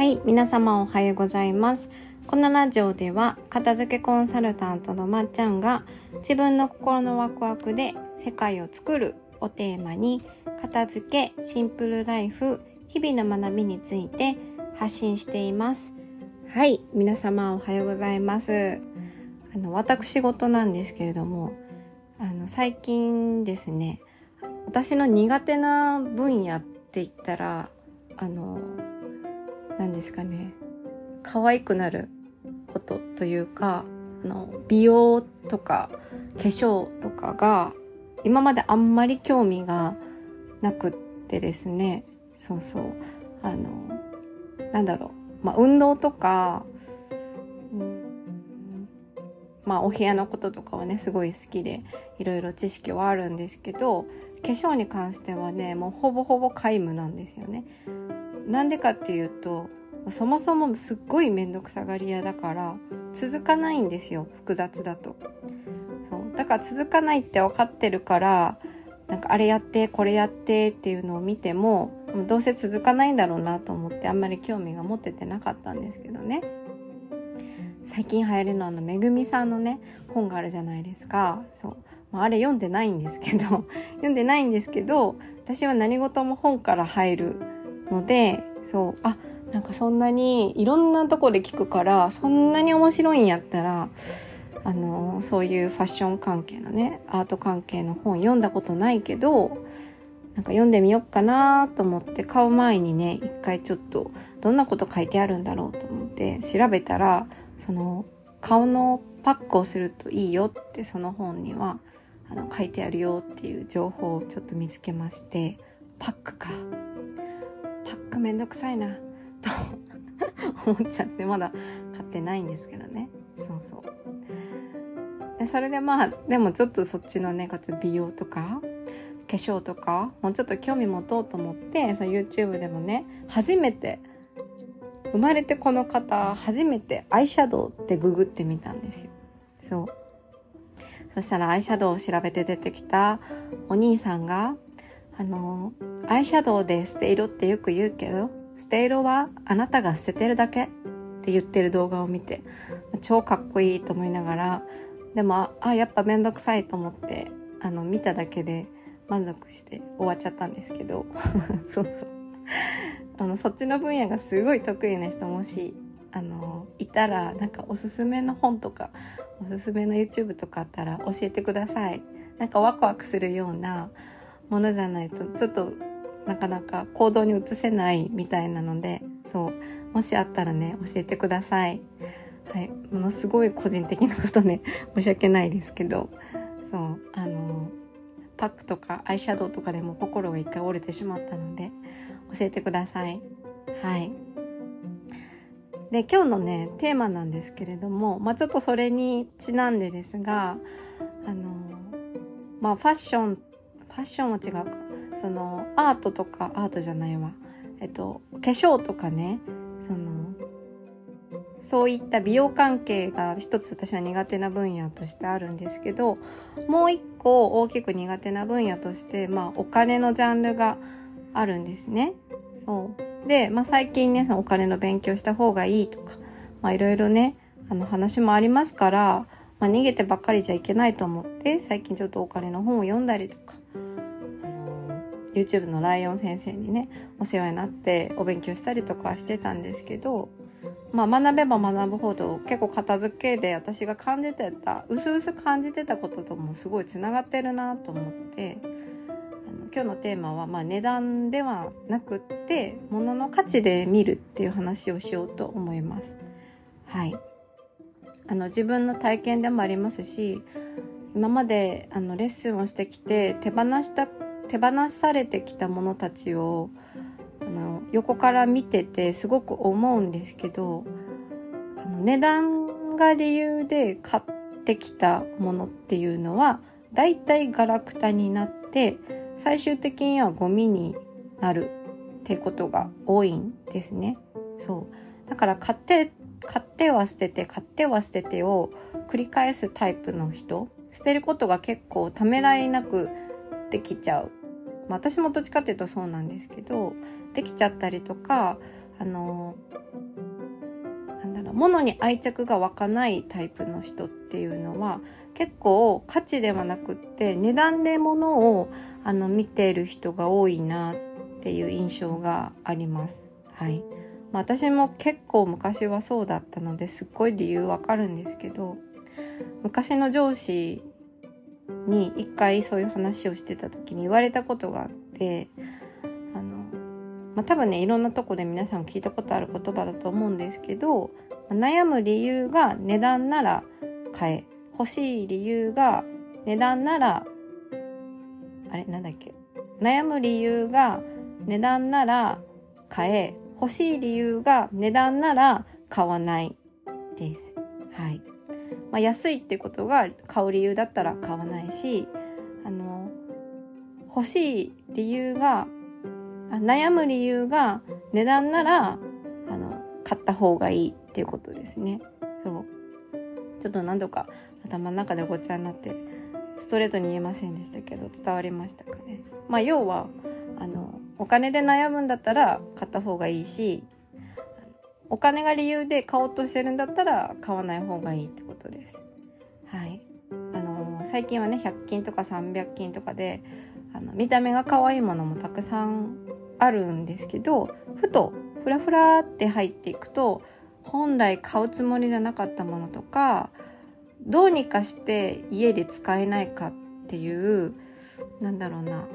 はい、皆様おはようございます。このラジオでは、片付けコンサルタントのまっちゃんが、自分の心のワクワクで世界を作るをテーマに、片付け、シンプルライフ、日々の学びについて発信しています。はい、皆様おはようございます。あの、私事なんですけれども、あの、最近ですね、私の苦手な分野って言ったら、あの、何ですかね、可愛くなることというか、あの、美容とか化粧とかが、今まであんまり興味がなくってですね、そうそう、あの、なんだろう、まあ、運動とか、うんまあ、お部屋のこととかはね、すごい好きで、いろいろ知識はあるんですけど、化粧に関してはね、もうほぼほぼ皆無なんですよね。なんでかっていうと、そもそもすっごいめんどくさがり屋だから、続かないんですよ、複雑だと。そう。だから続かないって分かってるから、なんかあれやって、これやってっていうのを見ても、どうせ続かないんだろうなと思ってあんまり興味が持ててなかったんですけどね。最近流行るのはあの、めぐみさんのね、本があるじゃないですか。そう。まあ、あれ読んでないんですけど、読んでないんですけど、私は何事も本から入るので、そう、あ、なんかそんなにいろんなとこで聞くから、そんなに面白いんやったら、あの、そういうファッション関係のね、アート関係の本読んだことないけど、なんか読んでみようかなと思って買う前にね、一回ちょっとどんなこと書いてあるんだろうと思って調べたら、その顔のパックをするといいよってその本にはあの書いてあるよっていう情報をちょっと見つけまして、パックか。パックめんどくさいな、と思っちゃってまだ買ってないんですけどね。そうそう。でそれでまあ、でもちょっとそっちのね、こっち美容とか、化粧とか、もうちょっと興味持とうと思って、その YouTube でもね、初めて、生まれてこの方、初めてアイシャドウってググってみたんですよ。そう。そしたらアイシャドウを調べて出てきたお兄さんが、あの、アイシャドウで捨て色ってよく言うけど、捨て色はあなたが捨ててるだけって言ってる動画を見て、超かっこいいと思いながら、でも、あ、あやっぱめんどくさいと思って、あの、見ただけで満足して終わっちゃったんですけど、そうそう。あの、そっちの分野がすごい得意な人もし、あの、いたら、なんかおすすめの本とか、おすすめの YouTube とかあったら教えてください。なんかワクワクするようなものじゃないと、ちょっとなかなか行動に移せないみたいなので、そう、もしあったらね、教えてください。はい。ものすごい個人的なことね、申し訳ないですけど、そう、あの、パックとかアイシャドウとかでも心が一回折れてしまったので、教えてください。はい。で、今日のね、テーマなんですけれども、まあちょっとそれにちなんでですが、あの、まあファッション、ファッションは違うか。その、アートとか、アートじゃないわ。えっと、化粧とかね、その、そういった美容関係が一つ私は苦手な分野としてあるんですけど、もう一個大きく苦手な分野として、まあお金のジャンルがあるんですね。そう。で、まあ最近ね、そのお金の勉強した方がいいとか、まあいろいろね、あの話もありますから、まあ逃げてばっかりじゃいけないと思って、最近ちょっとお金の本を読んだりとか、YouTube のライオン先生にね、お世話になってお勉強したりとかしてたんですけど、まあ学べば学ぶほど結構片付けで私が感じてた、うすうす感じてたことともすごい繋がってるなと思って、あの今日のテーマはまあ値段ではなくって、物の価値で見るっていう話をしようと思います。はい。あの自分の体験でもありますし、今まであのレッスンをしてきて手放した、手放されてきたものたちをあの横から見ててすごく思うんですけどあの値段が理由で買ってきたものっていうのはだいたいガラクタになって最終的にはゴミになるってことが多いんですね。そう。だから買って、買っては捨てて、買っては捨ててを繰り返すタイプの人、捨てることが結構ためらいなくできちゃう。まあ私もどっちかっていうとそうなんですけど、できちゃったりとか、あのなんだろう物に愛着が湧かないタイプの人っていうのは結構価値ではなくって値段で物をあの見ている人が多いなっていう印象があります。はい。まあ、私も結構昔はそうだったのですっごい理由わかるんですけど昔の上司に一回そういう話をしてた時に言われたことがあってあの、まあ、多分ねいろんなとこで皆さん聞いたことある言葉だと思うんですけど悩む理由が値段なら買え欲しい理由が値段ならあれなんだっけ？悩む理由が値段なら買え欲しい理由が値段なら買わないです。はい。まあ、安いってことが買う理由だったら買わないし、あの、欲しい理由が、悩む理由が値段なら、あの、買った方がいいっていうことですね。そう。ちょっと何度か頭の中でごちゃになって、ストレートに言えませんでしたけど、伝わりましたかね。まあ、要は、あの、お金で悩むんだったら買った方がいいし、お金が理由で買おうとしてるんだったら買わない方がいいってことです。はい。あのー、最近はね、100均とか300均とかで、あの、見た目が可愛いものもたくさんあるんですけど、ふと、ふらふらって入っていくと、本来買うつもりじゃなかったものとか、どうにかして家で使えないかっていう、なんだろうな、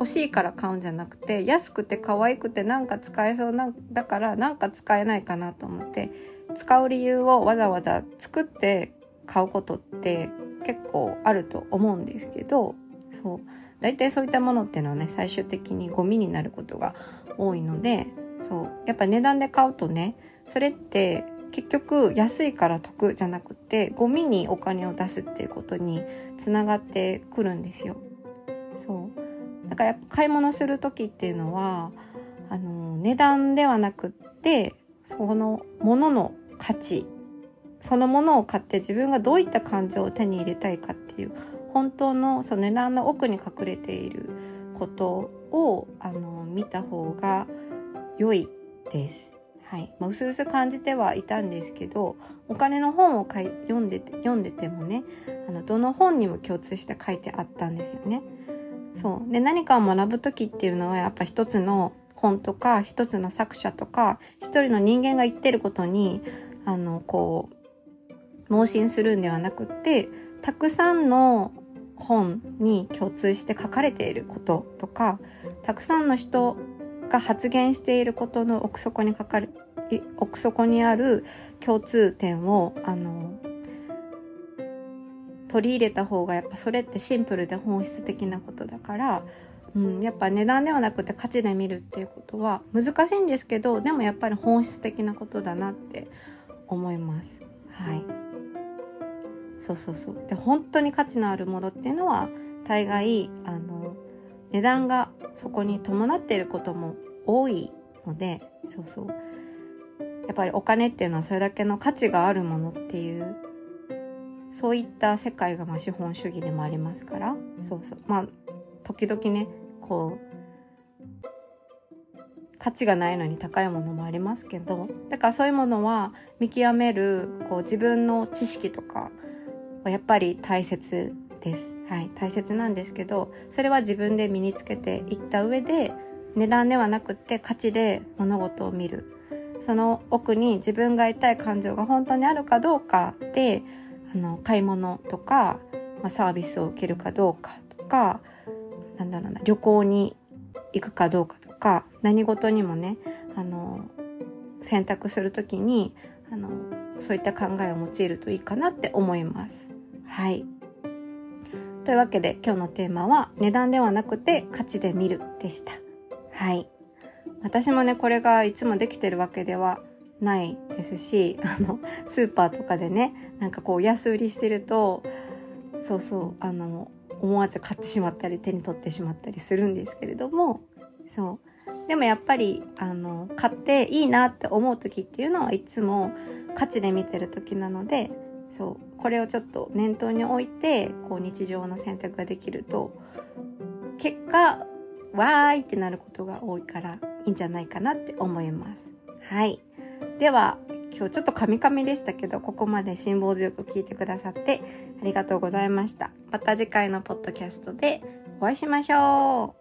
欲しいから買うんじゃなくて安くて可愛くてなんか使えそうなだからなんか使えないかなと思って使う理由をわざわざ作って買うことって結構あると思うんですけどそう。大体そういったものっていうのはね最終的にゴミになることが多いのでそう。やっぱ値段で買うとねそれって結局安いから得じゃなくてゴミにお金を出すっていうことにつながってくるんですよ。そう。だからやっぱ買い物する時っていうのはあの値段ではなくってそのものの価値そのものを買って自分がどういった感情を手に入れたいかっていう本当のその値段の奥に隠れていることをあの見た方が良いです。はい。まあ、薄々感じてはいたんですけど、お金の本を読んでて、読んでてもね、あの、どの本にも共通して書いてあったんですよね。そう。で何かを学ぶ時っていうのはやっぱ一つの本とか一つの作者とか一人の人間が言ってることにあのこう盲信するんではなくってたくさんの本に共通して書かれていることとかたくさんの人が発言していることの奥底にかかる奥底にある共通点をあの取り入れた方がやっぱそれってシンプルで本質的なことだから、うん、やっぱ値段ではなくて価値で見るっていうことは難しいんですけどでもやっぱり本質的なことだなって思います。はい。そうそうそう。で本当に価値のあるものっていうのは大概あの値段がそこに伴っていることも多いのでそうそう。やっぱりお金っていうのはそれだけの価値があるものっていうそういった世界がまあ資本主義でもありますから、そうそう。まあ、時々ね、こう、価値がないのに高いものもありますけど、だからそういうものは見極める、こう自分の知識とかはやっぱり大切です。はい、大切なんですけど、それは自分で身につけていった上で、値段ではなくって価値で物事を見る。その奥に自分が得たい感情が本当にあるかどうかで、あの買い物とか、まあ、サービスを受けるかどうかとかなんだろうな旅行に行くかどうかとか何事にもねあの選択するときにあのそういった考えを用いるといいかなって思います。はい。というわけで今日のテーマは値段ではなくて価値で見るでした。はい。私もね、これがいつもできてるわけではないですし、あの、スーパーとかでね、なんかこう安売りしてると、そうそう、あの、思わず買ってしまったり手に取ってしまったりするんですけれども、そう。でもやっぱり、あの、買っていいなって思う時っていうのはいつも価値で見てる時なので、そう。これをちょっと念頭に置いて、こう日常の選択ができると、結果、わーいってなることが多いからいいんじゃないかなって思います。はい。では、今日ちょっとカミカミでしたけど、ここまで辛抱強く聞いてくださってありがとうございました。また次回のポッドキャストでお会いしましょう